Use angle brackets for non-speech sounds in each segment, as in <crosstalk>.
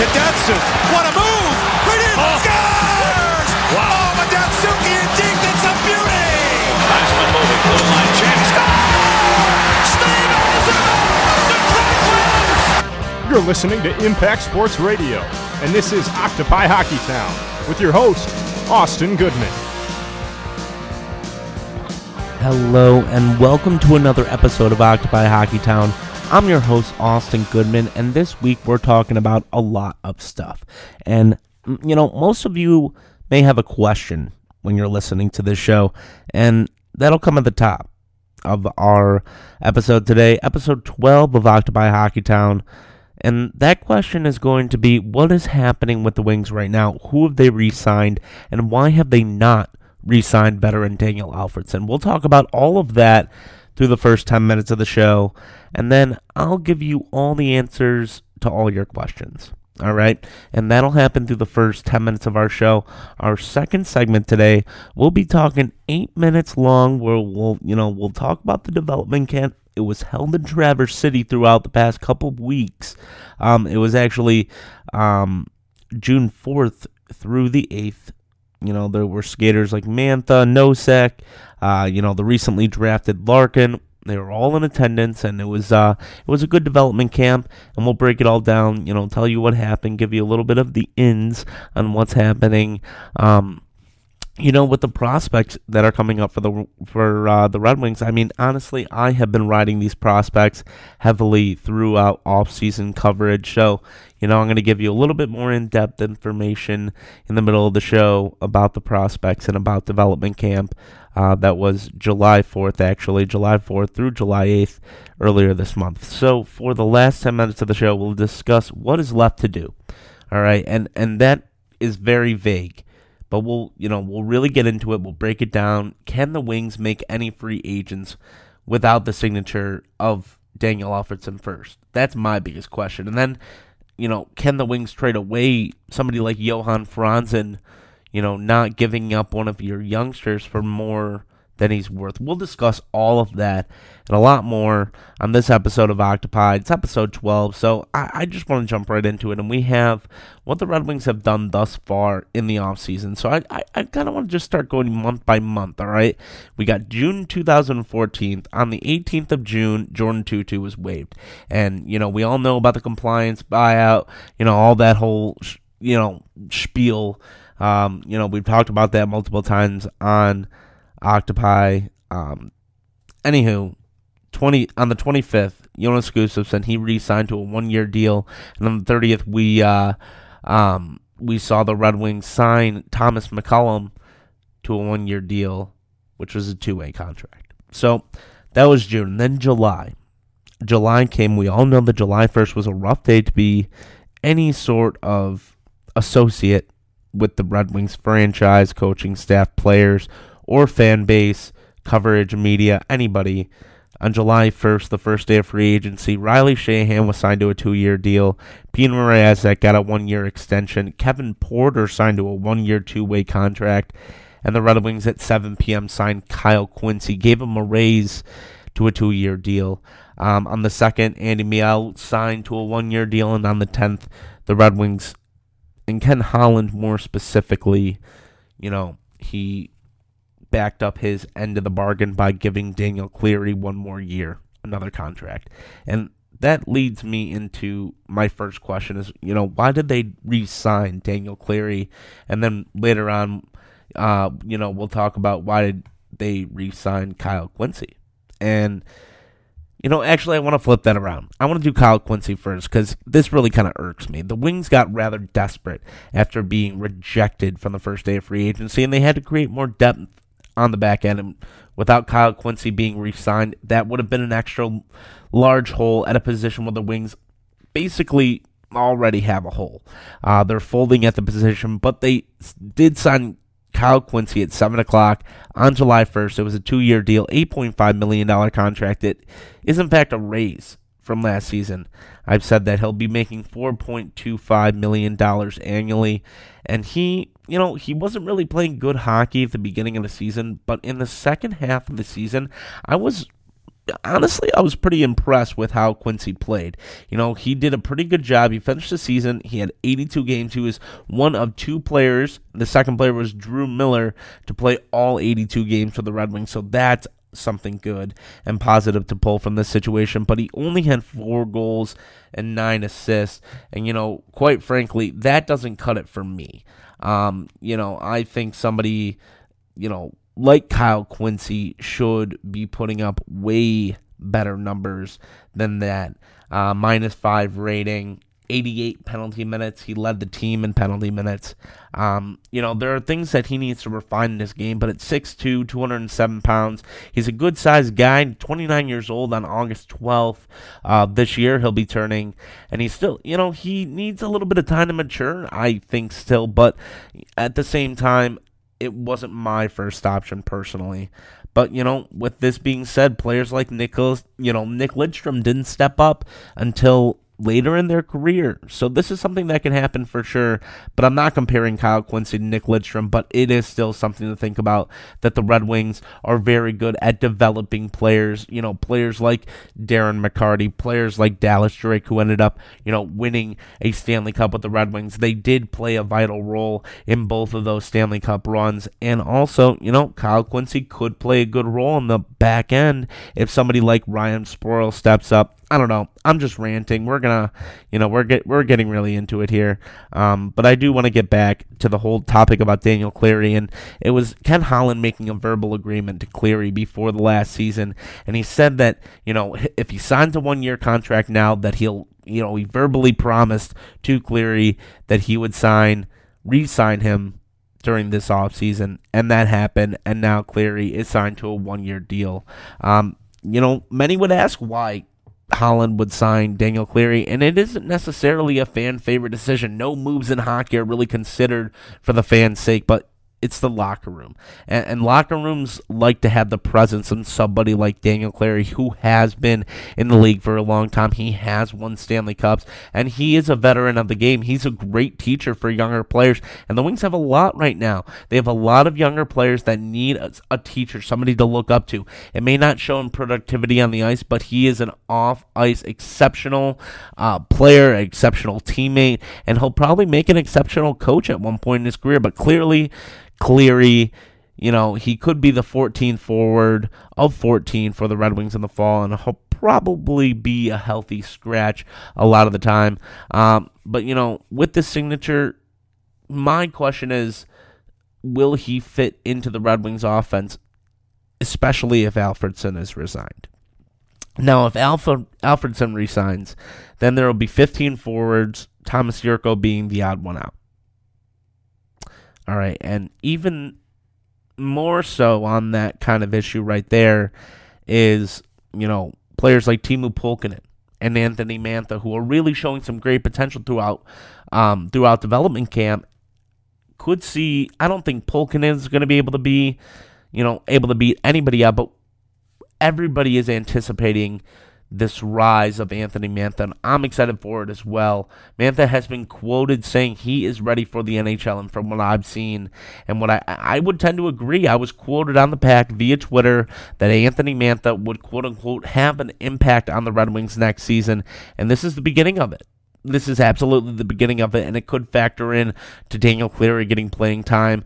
to Datsyuk. What a move! Right in! Oh. Scores! Wow. Oh, but Datsyuk and Deke, that's a beauty! Heisman moving, blue line check. You're listening to Impact Sports Radio, and this is Octopi Hockey Town with your host, Austin Goodman. Hello, and welcome to another episode of Octopi Hockeytown. I'm your host, Austin Goodman, and this week we're talking about a lot of stuff. And, you know, most of you may have a question when you're listening to this show, and that'll come at the top of our episode today, episode 12 of Octopi Hockeytown. And that question is going to be what is happening with the Wings right now? Who have they re signed, and why have they not re signed veteran Daniel Alfredsson? We'll talk about all of that through the first 10 minutes of the show, and then I'll give you all the answers to all your questions. All right. And that'll happen through the first 10 minutes of our show. Our second segment today, we'll be talking eight minutes long where we'll, you know, we'll talk about the development camp. It was held in Traverse City throughout the past couple weeks. Um, it was actually um, June 4th through the 8th you know, there were skaters like Mantha, Nosek, uh, you know, the recently drafted Larkin. They were all in attendance, and it was uh, it was a good development camp. And we'll break it all down. You know, tell you what happened, give you a little bit of the ins on what's happening. Um, you know, with the prospects that are coming up for the for uh, the Red Wings, I mean, honestly, I have been riding these prospects heavily throughout off-season coverage. So, you know, I'm going to give you a little bit more in-depth information in the middle of the show about the prospects and about development camp. Uh, that was July 4th, actually, July 4th through July 8th, earlier this month. So, for the last 10 minutes of the show, we'll discuss what is left to do. All right, and and that is very vague but we'll you know we'll really get into it. We'll break it down. Can the Wings make any free agents without the signature of Daniel Alfredsson first? That's my biggest question. And then you know can the Wings trade away somebody like Johan Franzen? You know, not giving up one of your youngsters for more than he's worth. We'll discuss all of that and a lot more on this episode of Octopi. It's episode 12, so I, I just want to jump right into it. And we have what the Red Wings have done thus far in the offseason. So I, I, I kind of want to just start going month by month, all right? We got June 2014. On the 18th of June, Jordan Tootoo was waived. And, you know, we all know about the compliance buyout, you know, all that whole, you know, spiel. Um, you know, we've talked about that multiple times on Octopi. Um, anywho, twenty on the twenty fifth, Jonas Gustavsson he re-signed to a one year deal, and on the thirtieth we uh, um, we saw the Red Wings sign Thomas McCollum to a one year deal, which was a two way contract. So that was June. Then July. July came. We all know that July 1st was a rough day to be any sort of associate with the Red Wings franchise, coaching staff, players, or fan base, coverage, media, anybody. On July 1st, the first day of free agency, Riley Sheahan was signed to a two year deal. Petr Mrazek got a one year extension. Kevin Porter signed to a one year, two way contract. And the Red Wings at 7 p.m. signed Kyle Quincey, gave him a raise to a two year deal. Um, on the 2nd, Andy Miele signed to a one year deal. And on the 10th, the Red Wings, and Ken Holland more specifically, you know, he backed up his end of the bargain by giving Daniel Cleary one more year, another contract. And that leads me into my first question is, you know, why did they re-sign Daniel Cleary? And then later on, uh, you know, we'll talk about why did they re-sign Kyle Quincey. And you know, actually, I want to flip that around. I want to do Kyle Quincey first because this really kind of irks me. The Wings got rather desperate after being rejected from the first day of free agency, and they had to create more depth on the back end. And without Kyle Quincey being re signed, that would have been an extra large hole at a position where the Wings basically already have a hole. Uh, they're folding at the position, but they did sign Kyle Quincey at 7 o'clock on July 1st. It was a two year deal, $8.5 million contract. It is, in fact, a raise from last season. I've said that he'll be making $4.25 million annually. And he, you know, he wasn't really playing good hockey at the beginning of the season, but in the second half of the season, I was honestly, I was pretty impressed with how Quincey played. You know, he did a pretty good job. He finished the season. He had 82 games. He was one of two players. The second player was Drew Miller to play all 82 games for the Red Wings. So that's something good and positive to pull from this situation. But he only had four goals and nine assists. And, you know, quite frankly, that doesn't cut it for me. Um, you know, I think somebody, you know, like Kyle Quincey should be putting up way better numbers than that. Uh, minus five rating, 88 penalty minutes. He led the team in penalty minutes. Um, you know, there are things that he needs to refine in this game, but at 6'2, 207 pounds, he's a good sized guy, 29 years old on August 12th. Uh, this year he'll be turning, and he's still, you know, he needs a little bit of time to mature, I think, still, but at the same time, it wasn't my first option personally. But you know, with this being said, players like Nicholas, you know, Nick Lidstrom didn't step up until later in their career. So this is something that can happen for sure. But I'm not comparing Kyle Quincey to Nick Lidstrom, but it is still something to think about that the Red Wings are very good at developing players. You know, players like Darren McCarty, players like Dallas Drake, who ended up, you know, winning a Stanley Cup with the Red Wings. They did play a vital role in both of those Stanley Cup runs. And also, you know, Kyle Quincey could play a good role in the back end if somebody like Ryan Sproul steps up I don't know. I'm just ranting. We're gonna, you know, we're get we're getting really into it here. Um, but I do want to get back to the whole topic about Daniel Cleary, and it was Ken Holland making a verbal agreement to Cleary before the last season, and he said that you know if he signs a one year contract now, that he'll, you know, he verbally promised to Cleary that he would sign, re-sign him during this offseason, and that happened, and now Cleary is signed to a one year deal. Um, you know, many would ask why Holland would sign Daniel Cleary, and it isn't necessarily a fan favorite decision. No moves in hockey are really considered for the fans' sake, but it's the locker room. And, and, locker rooms like to have the presence of somebody like Daniel Cleary, who has been in the league for a long time. He has won Stanley Cups, and he is a veteran of the game. He's a great teacher for younger players. And the Wings have a lot right now. They have a lot of younger players that need a, a teacher, somebody to look up to. It may not show in productivity on the ice, but he is an off ice exceptional uh, player, exceptional teammate, and he'll probably make an exceptional coach at one point in his career. But clearly, Cleary, you know, he could be the 14th forward of 14 for the Red Wings in the fall, and he'll probably be a healthy scratch a lot of the time. Um, but, you know, with this signature, my question is will he fit into the Red Wings offense, especially if Alfredsson is resigned? Now, if Alfred, Alfredsson resigns, then there will be 15 forwards, Thomas Jurco being the odd one out. All right, and even more so on that kind of issue right there is, you know, players like Teemu Pulkkinen and Anthony Mantha who are really showing some great potential throughout um, throughout development camp could see I don't think Pulkkinen is going to be able to be, you know, able to beat anybody out, but everybody is anticipating this rise of Anthony Mantha, and I'm excited for it as well. Mantha has been quoted saying he is ready for the NHL, and from what I've seen, and what I I would tend to agree, I was quoted on the pack via Twitter that Anthony Mantha would quote unquote have an impact on the Red Wings next season, and this is the beginning of it this is absolutely the beginning of it, and it could factor in to Daniel Cleary getting playing time,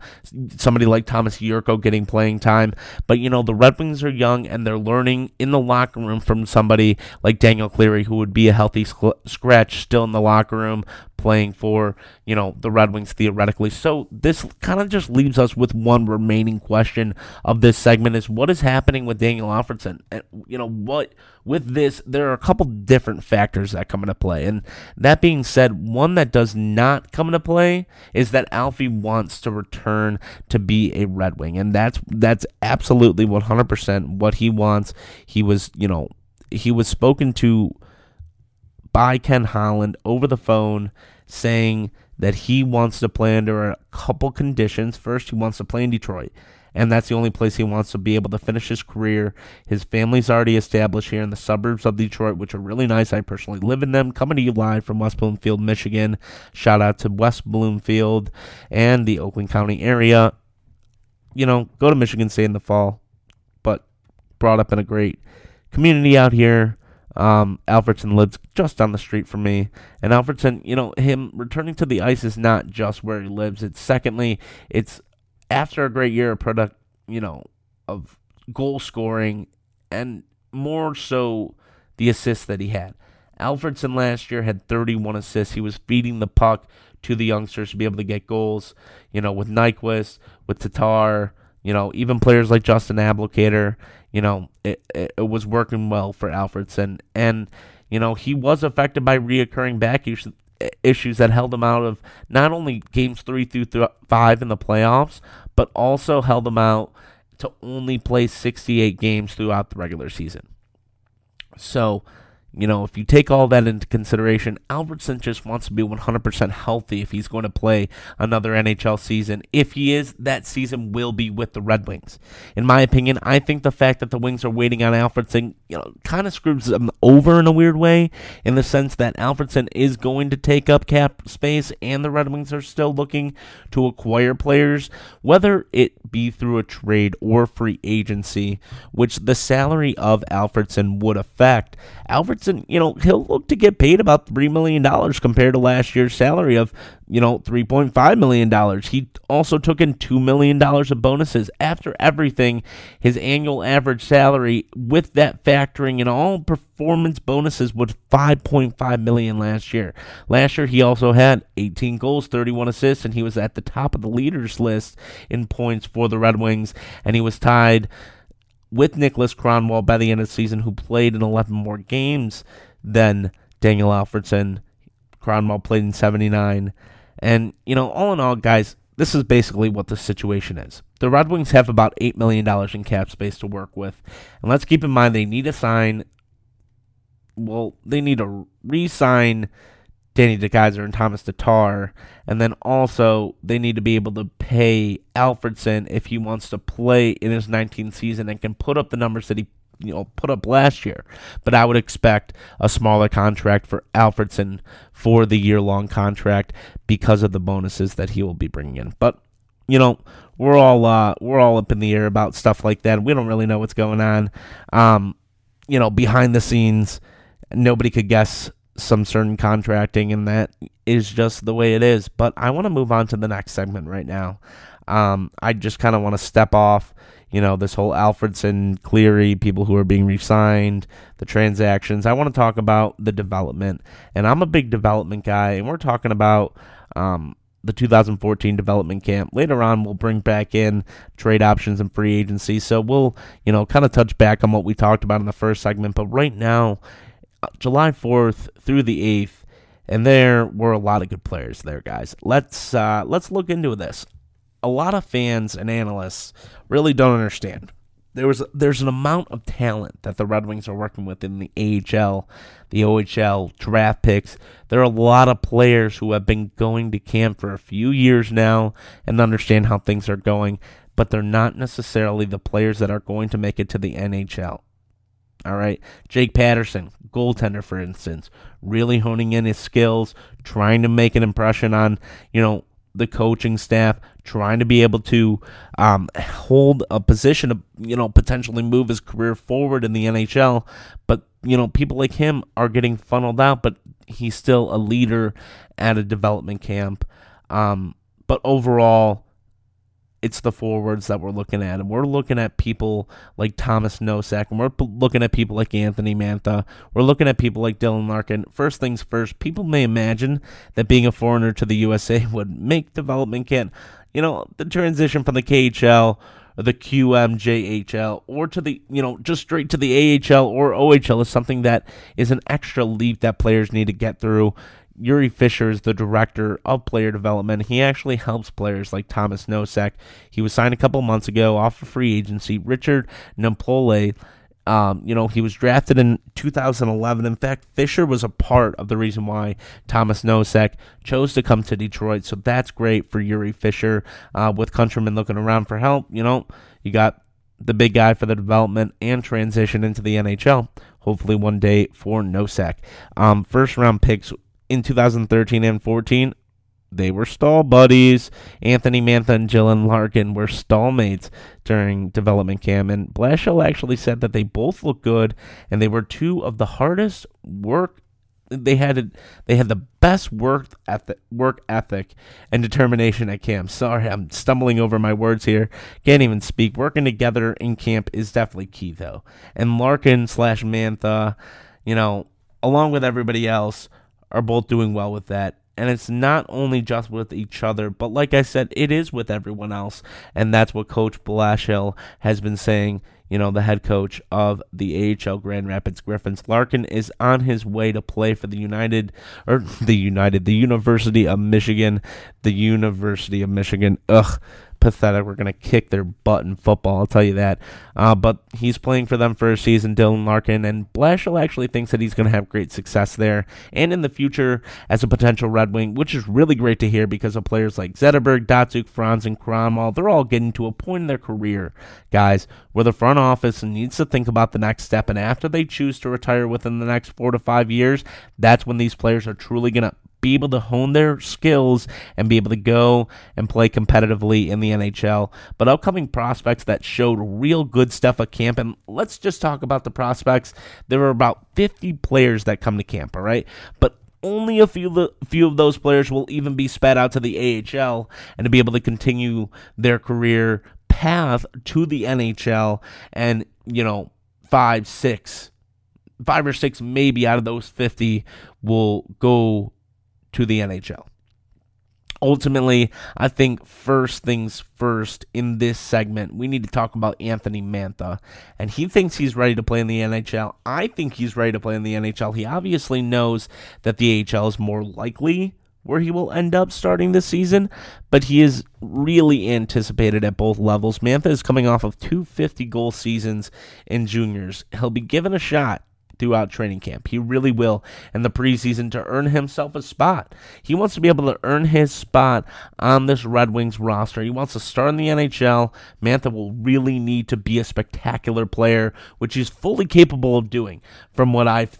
somebody like Thomas Jurco getting playing time. But you know, the Red Wings are young and they're learning in the locker room from somebody like Daniel Cleary, who would be a healthy sc- scratch still in the locker room, playing for, you know, the Red Wings theoretically. So this kind of just leaves us with one remaining question of this segment is what is happening with Daniel Alfredsson? And you know, what with this, there are a couple different factors that come into play. And that being said, one that does not come into play is that Alfie wants to return to be a Red Wing. And that's that's absolutely 100% what he wants. He was, you know, he was spoken to by Ken Holland over the phone saying that he wants to play under a couple conditions. First, he wants to play in Detroit, and that's the only place he wants to be able to finish his career. His family's already established here in the suburbs of Detroit, which are really nice. I personally live in them. Coming to you live from West Bloomfield, Michigan. Shout out to West Bloomfield and the Oakland County area. You know, go to Michigan State in the fall, but brought up in a great community out here. Um, Alfredsson lives just down the street from me, and Alfredsson, you know, him returning to the ice is not just where he lives. It's secondly, it's after a great year of product, you know, of goal scoring, and more so the assists that he had. Alfredsson last year had 31 assists. He was feeding the puck to the youngsters to be able to get goals. You know, with Nyquist, with Tatar, you know, even players like Justin Abdelkader, you know, it, it, it, was working well for Alfredsson. And, you know, he was affected by reoccurring back issues, issues that held him out of not only games three through th- five in the playoffs, but also held him out to only play 68 games throughout the regular season. So, you know, if you take all that into consideration, Alfredsson just wants to be 100% healthy if he's going to play another NHL season. If he is, that season will be with the Red Wings. In my opinion, I think the fact that the Wings are waiting on Alfredsson, you know, kind of screws them over in a weird way, in the sense that Alfredsson is going to take up cap space, and the Red Wings are still looking to acquire players, whether it be through a trade or free agency, which the salary of Alfredsson would affect. Alfredsson and you know, he'll look to get paid about $3 million compared to last year's salary of, you know, $3.5 million. He also took in $2 million of bonuses. After everything, his annual average salary, with that factoring in all performance bonuses, was 5.5 million last year. Last year, he also had 18 goals, 31 assists, and he was at the top of the leaders list in points for the Red Wings, and he was tied with Nicholas Kronwall by the end of the season, who played in 11 more games than Daniel Alfredsson. Kronwall played in 79. And, you know, all in all, guys, this is basically what the situation is. The Red Wings have about $8 million in cap space to work with. And let's keep in mind they need to sign, well, they need to re sign Danny DeKeyser and Thomas Tatar. And then also, they need to be able to pay Alfredsson if he wants to play in his 19th season and can put up the numbers that he you know put up last year. But I would expect a smaller contract for Alfredsson for the year long contract because of the bonuses that he will be bringing in. But you know, we're all uh, we're all up in the air about stuff like that. We don't really know what's going on. Um, you know, behind the scenes, nobody could guess some certain contracting, and that is just the way it is. But I want to move on to the next segment right now. Um, I just kind of want to step off, you know, this whole Alfredsson, Cleary, people who are being re-signed, the transactions. I want to talk about the development, and I'm a big development guy, and we're talking about um, the 2014 development camp. Later on, we'll bring back in trade options and free agency. So we'll, you know, kind of touch back on what we talked about in the first segment. But right now, July 4th through the 8th, and there were a lot of good players there, guys. Let's uh, let's look into this. A lot of fans and analysts really don't understand. There was there's an amount of talent that the Red Wings are working with in the AHL, the OHL draft picks. There are a lot of players who have been going to camp for a few years now and understand how things are going, but they're not necessarily the players that are going to make it to the NHL. All right. Jake Patterson, goaltender, for instance, really honing in his skills, trying to make an impression on, you know, the coaching staff, trying to be able to um, hold a position to, you know, potentially move his career forward in the NHL. But, you know, people like him are getting funneled out, but he's still a leader at a development camp. Um, but overall, it's the forwards that we're looking at. And we're looking at people like Thomas Nosek, and we're looking at people like Anthony Mantha. We're looking at people like Dylan Larkin. First things first, people may imagine that being a foreigner to the USA <laughs> would make development camp, you know, the transition from the KHL the QMJHL or to the, you know, just straight to the AHL or OHL is something that is an extra leap that players need to get through Jiri Fischer is the director of player development. He actually helps players like Thomas Nosek. He was signed a couple months ago off of free agency. Richard Napoli, um, you know, he was drafted in 2011. In fact, Fischer was a part of the reason why Thomas Nosek chose to come to Detroit. So that's great for Jiri Fischer. Uh, with Countryman looking around for help, you know, you got the big guy for the development and transition into the NHL. Hopefully, one day for Nosek. Um, first round picks in 2013 and 14, they were stall buddies. Anthony Mantha and Dylan Larkin were stallmates during development camp, and Blashill actually said that they both looked good, and they were two of the hardest work. They had they had the best work ethic, work ethic and determination at camp. Sorry, I'm stumbling over my words here. Can't even speak. Working together in camp is definitely key, though. And Larkin slash Mantha, you know, along with everybody else, are both doing well with that and it's not only just with each other, but like I said, it is with everyone else. And that's what Coach Blashill has been saying, you know, the head coach of the AHL Grand Rapids Griffins. Larkin is on his way to play for the United, or the United, the University of Michigan. The University of Michigan. Ugh pathetic. We're going to kick their butt in football, I'll tell you that. Uh, but he's playing for them for a season, Dylan Larkin, and Blashill actually thinks that he's going to have great success there and in the future as a potential Red Wing, which is really great to hear because of players like Zetterberg, Datsyuk, Franz, and Kronwall. They're all getting to a point in their career, guys, where the front office needs to think about the next step. And after they choose to retire within the next four to five years, that's when these players are truly going to be able to hone their skills and be able to go and play competitively in the NHL. But upcoming prospects that showed real good stuff at camp, and let's just talk about the prospects. There were about 50 players that come to camp, all right? But only a few, few of those players will even be sped out to the AHL and to be able to continue their career path to the NHL and, you know, five, six, five or six maybe out of those 50 will go to the NHL. Ultimately, I think first things first in this segment, we need to talk about Anthony Mantha. And he thinks he's ready to play in the NHL. I think he's ready to play in the NHL. He obviously knows that the AHL is more likely where he will end up starting this season, but he is really anticipated at both levels. Mantha is coming off of two 50 goal seasons in juniors. He'll be given a shot throughout training camp. He really will in the preseason to earn himself a spot. He wants to be able to earn his spot on this Red Wings roster. He wants to start in the NHL. Mantha will really need to be a spectacular player, which he's fully capable of doing. From what I've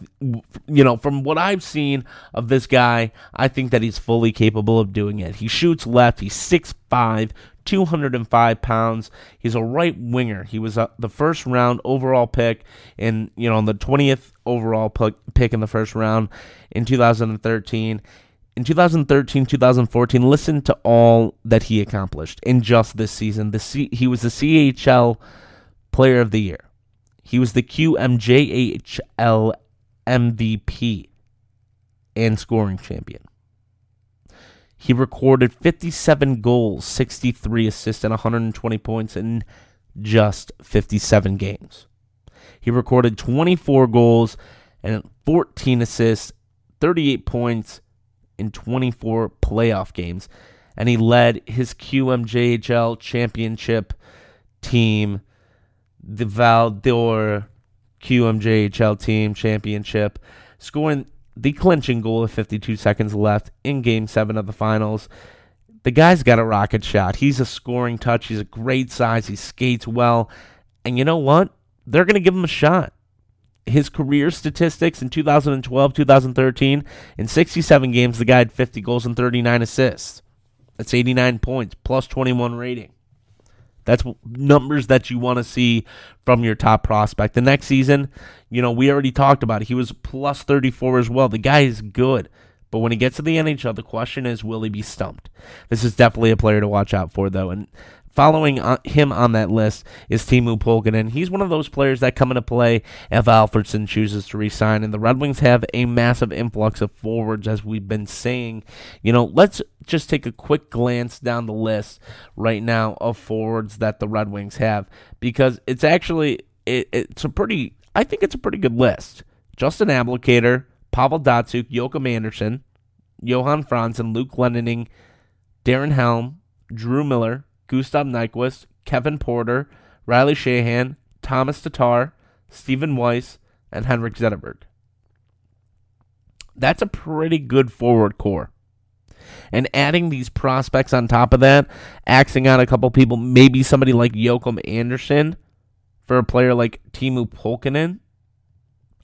you know, from what I've seen of this guy, I think that he's fully capable of doing it. He shoots left. He's 6'5", 205 pounds. He's a right winger. He was uh, the first round overall pick in, you know, the 20th overall pick in the first round in 2013. In 2013, 2014, listen to all that he accomplished in just this season. The C- he was the CHL Player of the Year. He was the QMJHL MVP and scoring champion. He recorded 57 goals, 63 assists, and 120 points in just 57 games. He recorded 24 goals and 14 assists, 38 points in 24 playoff games. And he led his QMJHL championship team, the Val d'Or QMJHL team championship, scoring the clinching goal with 52 seconds left in game seven of the finals. The guy's got a rocket shot. He's a scoring touch. He's a great size. He skates well. And you know what? They're going to give him a shot. His career statistics in 2012, 2013, in 67 games, the guy had 50 goals and 39 assists. That's 89 points, plus 21 rating. That's numbers that you want to see from your top prospect. The next season, you know, we already talked about it. He was plus 34 as well. The guy is good. But when he gets to the NHL, the question is, will he be stumped? This is definitely a player to watch out for, though. And Following uh, him on that list is Teemu Pulkkinen. He's one of those players that come into play if Alfredsson chooses to resign. And the Red Wings have a massive influx of forwards, as we've been saying. You know, let's just take a quick glance down the list right now of forwards that the Red Wings have because it's actually it, it's a pretty. I think it's a pretty good list. Justin Abdelkader, Pavel Datsyuk, Joakim Andersson, Johan Franzen, Luke Glendening, Darren Helm, Drew Miller, Gustav Nyquist, Kevin Porter, Riley Sheahan, Thomas Tatar, Stephen Weiss, and Henrik Zetterberg. That's a pretty good forward core. And adding these prospects on top of that, axing out a couple people, maybe somebody like Joakim Andersson for a player like Teemu Pulkkinen.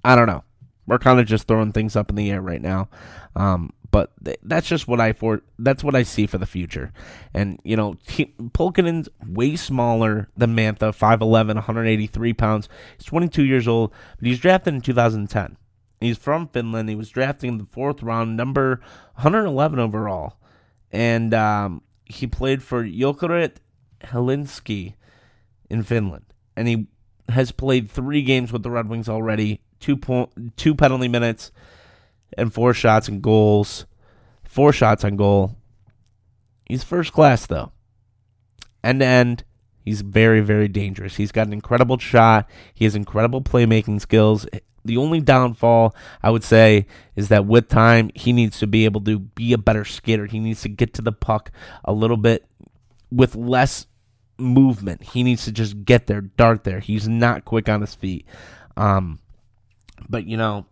I don't know. We're kind of just throwing things up in the air right now. Um, but th- that's just what I for that's what I see for the future. And you know, he, Pulkkinen's way smaller than Mantha, 5'11", 183 pounds. He's 22 years old, but he's drafted in 2010. He's from Finland. He was drafted in the fourth round, number 111 overall, and um, he played for Jokerit Helsinki in Finland, and he has played three games with the Red Wings already. Two point, two penalty minutes, and four shots and goals. Four shots on goal. He's first class though. End to end, he's very very dangerous. He's got an incredible shot. He has incredible playmaking skills. The only downfall I would say is that with time he needs to be able to be a better skater. He needs to get to the puck a little bit with less movement. He needs to just get there, dart there. He's not quick on his feet. Um, but you know,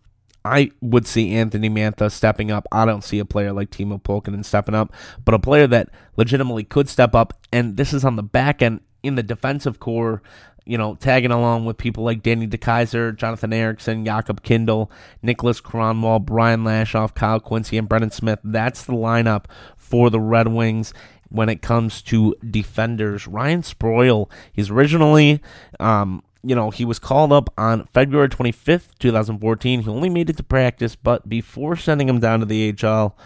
I would see Anthony Mantha stepping up. I don't see a player like Teemu Pulkkinen stepping up, but a player that legitimately could step up. And this is on the back end in the defensive core. You know, tagging along with people like Danny DeKeyser, Jonathan Ericsson, Jakub Kindl, Nicholas Kronwall, Brian Lashoff, Kyle Quincey, and Brendan Smith. That's the lineup for the Red Wings when it comes to defenders. Ryan Sproul, he's originally, um, you know, he was called up on February 25th, 2014. He only made it to practice, but before sending him down to the AHL,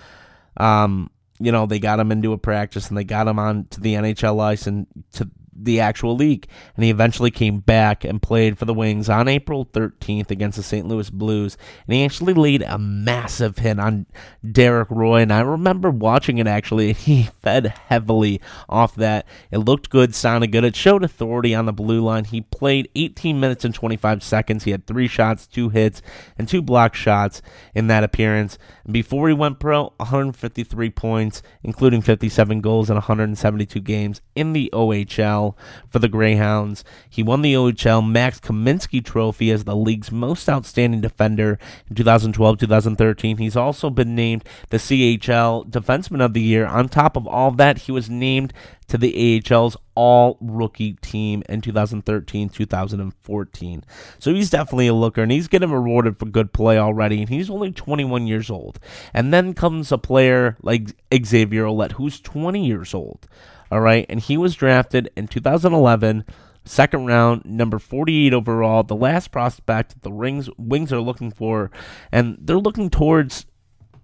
um, you know, they got him into a practice and they got him on to the NHL ice and to the actual league. And he eventually came back and played for the Wings on April 13th against the St. Louis Blues. And he actually laid a massive hit on Derek Roy. And I remember watching it actually. <laughs> He fed heavily off that. It looked good, sounded good. It showed authority on the blue line. He played 18 minutes and 25 seconds. He had three shots, two hits, and two block shots in that appearance. And before he went pro, 153 points, including 57 goals in 172 games in the OHL for the Greyhounds. He won the OHL Max Kaminsky Trophy as the league's most outstanding defender in 2012 2013. He's also been named the CHL Defenseman of the Year. On top of all that, he was named to the AHL's all rookie team in 2013 2014. So he's definitely a looker and he's getting rewarded for good play already. And he's only 21 years old. And then comes a player like Xavier Ouellet, who's 20 years old. All right. And he was drafted in 2011 second round, number 48 overall, the last prospect the Rings Wings are looking for, and they're looking towards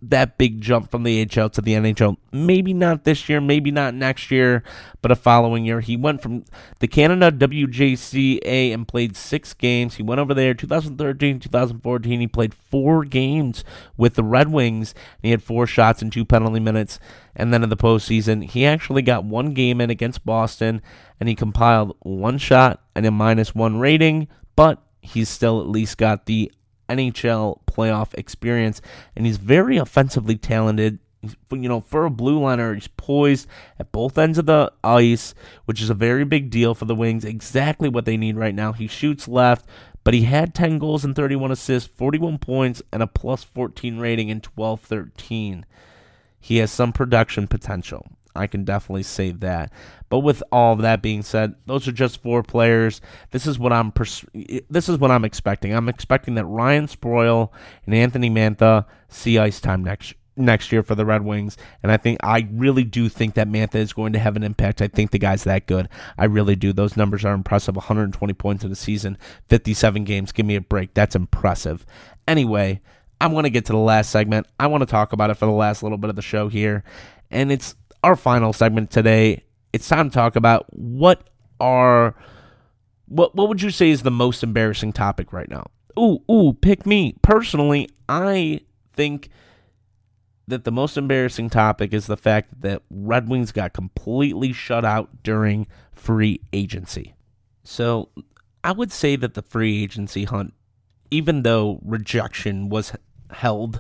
that big jump from the HL to the NHL. Maybe not this year, maybe not next year, but a following year. He went from the Canada WJCA and played six games. He went over there 2013, 2014. He played four games with the Red Wings, and he had four shots and two penalty minutes. And then in the postseason, he actually got one game in against Boston, and he compiled one shot and a minus one rating, but he's still at least got the NHL playoff experience, and he's very offensively talented. He's, you know, for a blue liner, he's poised at both ends of the ice, which is a very big deal for the Wings. Exactly what they need right now. He shoots left, but he had 10 goals and 31 assists, 41 points, and a plus 14 rating in 12 13. He has some production potential. I can definitely say that. But with all of that being said, those are just four players. This is what I'm pers- this is what I'm expecting. I'm expecting that Ryan Sproul and Anthony Mantha see ice time next next year for the Red Wings, and I think I really do think that Mantha is going to have an impact. I think the guy's that good. I really do. Those numbers are impressive. 120 points in the season, 57 games. Give me a break. That's impressive. Anyway, I want to get to the last segment. I want to talk about it for the last little bit of the show here, and it's our final segment today. It's time to talk about what are what what would you say is the most embarrassing topic right now? Ooh, ooh, pick me. Personally, I think that the most embarrassing topic is the fact that Red Wings got completely shut out during free agency. So, I would say that the free agency hunt, even though rejection was held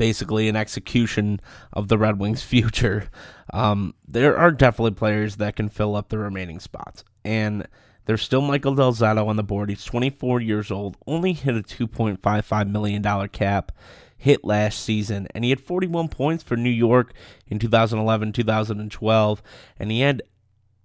basically an execution of the Red Wings' <laughs> future. Um, there are definitely players that can fill up the remaining spots. And there's still Michael Del Zotto on the board. He's 24 years old, only hit a $2.55 million cap hit last season, and he had 41 points for New York in 2011 2012, and he had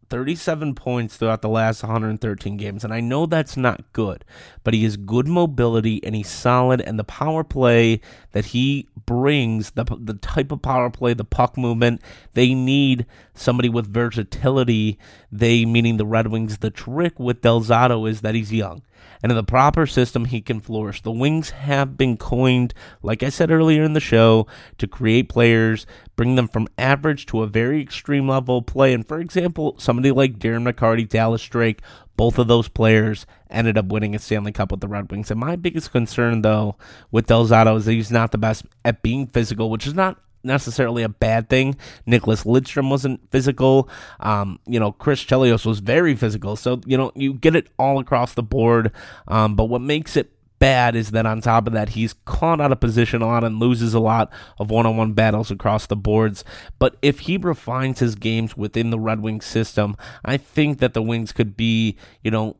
37 points throughout the last 113 games, and I know that's not good, but he has good mobility and he's solid. And the power play that he brings, the the type of power play, the puck movement, they need somebody with versatility. They, meaning the Red Wings, the trick with Del Zotto is that he's young and in the proper system, he can flourish. The Wings have been coined, like I said earlier in the show, to create players, bring them from average to a very extreme level play. And for example, somebody like Darren McCarty, Dallas Drake, both of those players ended up winning a Stanley Cup with the Red Wings. And my biggest concern, though, with Del Zotto is that he's not the best at being physical, which is not necessarily a bad thing. Nicholas Lidstrom wasn't physical. Um, you know, Chris Chelios was very physical. So, you know, you get it all across the board. Um, but what makes it bad is that on top of that, he's caught out of position a lot and loses a lot of one on one battles across the boards. But if he refines his games within the Red Wings system, I think that the Wings could be, you know,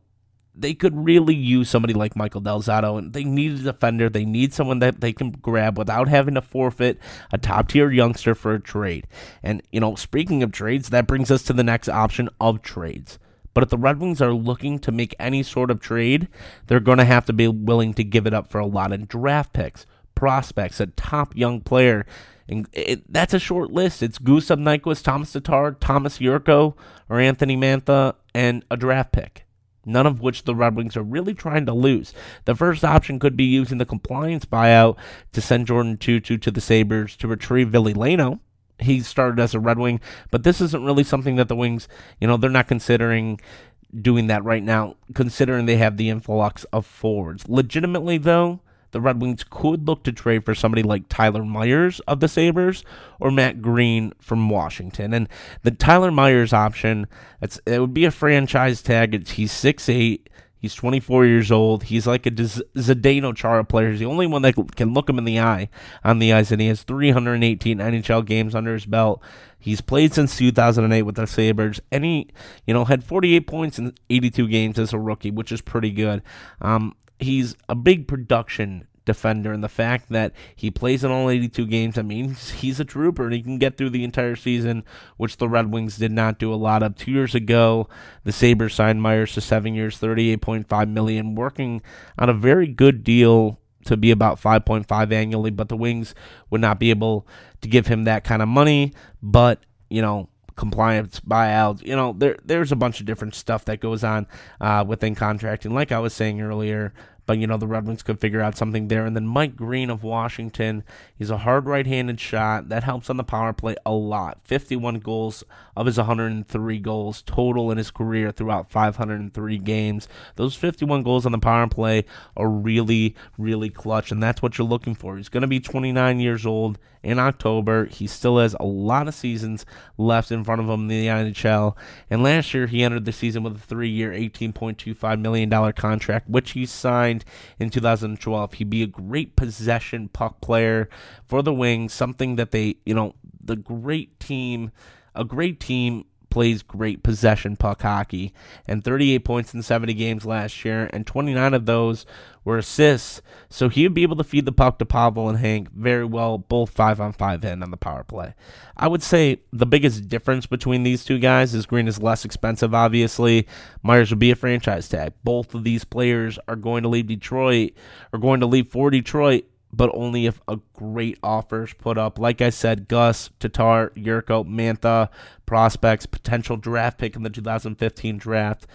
they could really use somebody like Michael Del Zotto, and they need a defender. They need someone that they can grab without having to forfeit a top tier youngster for a trade. And, you know, speaking of trades, that brings us to the next option of trades. But if the Red Wings are looking to make any sort of trade, they're going to have to be willing to give it up for a lot of draft picks, prospects, a top young player. And it, that's a short list. It's Gustav Nyquist, Thomas Tatar, Thomas Jurco, or Anthony Mantha, and a draft pick none of which the Red Wings are really trying to lose. The first option could be using the compliance buyout to send Jordan Tootoo to the Sabres to retrieve Ville Leino. He started as a Red Wing, but this isn't really something that the Wings, you know, they're not considering doing that right now, considering they have the influx of forwards. Legitimately, though, the Red Wings could look to trade for somebody like Tyler Myers of the Sabres or Matt Green from Washington. And the Tyler Myers option, it's, it would be a franchise tag. It's, he's 6'8. He's 24 years old. He's like a Zdeno Chara player. He's the only one that can look him in the eye on the ice, and he has 318 NHL games under his belt. He's played since 2008 with the Sabres, and he, you know, had 48 points in 82 games as a rookie, which is pretty good. Um, he's a big production defender, and the fact that he plays in all 82 games, I mean, he's a trooper and he can get through the entire season, which the Red Wings did not do a lot of. Two years ago, the Sabres signed Myers to seven years, 38.5 million, working on a very good deal to be about 5.5 annually, but the Wings would not be able to give him that kind of money. But you know, compliance buyouts. You know, there there's a bunch of different stuff that goes on uh, within contracting. Like I was saying earlier, but you know the Red Wings could figure out something there. And then Mike Green of Washington, he's a hard right-handed shot that helps on the power play a lot. 51 goals of his 103 goals total in his career throughout 503 games. Those 51 goals on the power play are really, really clutch, and that's what you're looking for. He's going to be 29 years old in October. He still has a lot of seasons left in front of him in the NHL. And last year, he entered the season with a three-year, 18.25 million dollar contract, which he signed in 2012. He'd be a great possession puck player for the Wings, something that they, you know, the great team, a great team plays great possession puck hockey, and 38 points in 70 games last year, and 29 of those were assists. So he would be able to feed the puck to Pavel and Hank very well, both five on five end on the power play. I would say the biggest difference between these two guys is Green is less expensive, obviously. Myers would be a franchise tag. Both of these players are going to leave Detroit, are going to leave for Detroit but only if a great offer is put up. Like I said, Gus, Tatar, Jurco, Mantha, prospects, potential draft pick in the 2015 draft.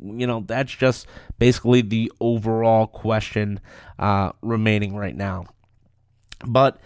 You know, that's just basically the overall question uh, remaining right now. But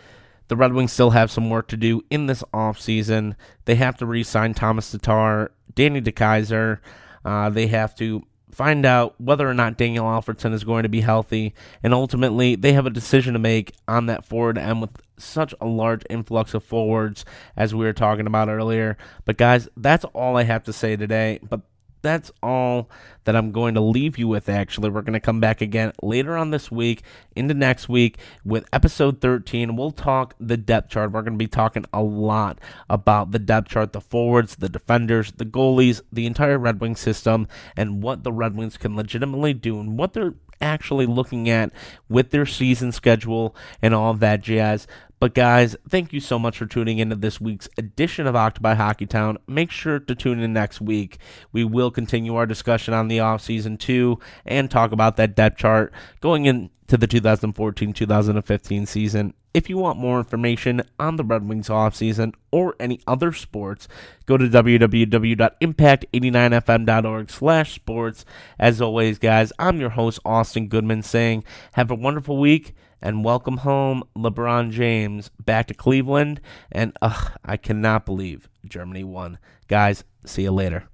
the Red Wings still have some work to do in this offseason. They have to re sign Thomas Tatar, Danny DeKeyser. Uh, they have to find out whether or not Daniel Alfredsson is going to be healthy, and ultimately they have a decision to make on that forward end with such a large influx of forwards as we were talking about earlier. But guys, that's all I have to say today. But that's all that I'm going to leave you with, actually. We're going to come back again later on this week, into next week, with episode 13. We'll talk the depth chart. We're going to be talking a lot about the depth chart, the forwards, the defenders, the goalies, the entire Red Wing system, and what the Red Wings can legitimately do and what they're actually looking at with their season schedule and all that jazz. But guys, thank you so much for tuning into this week's edition of Octopi Hockeytown. Make sure to tune in next week. We will continue our discussion on the offseason too and talk about that depth chart going into the 2014-2015 season. If you want more information on the Red Wings offseason or any other sports, go to www.impact89fm.org slash sports. As always, guys, I'm your host, Austin Goodman, saying have a wonderful week and welcome home LeBron James back to Cleveland. And ugh, I cannot believe Germany won. Guys, see you later.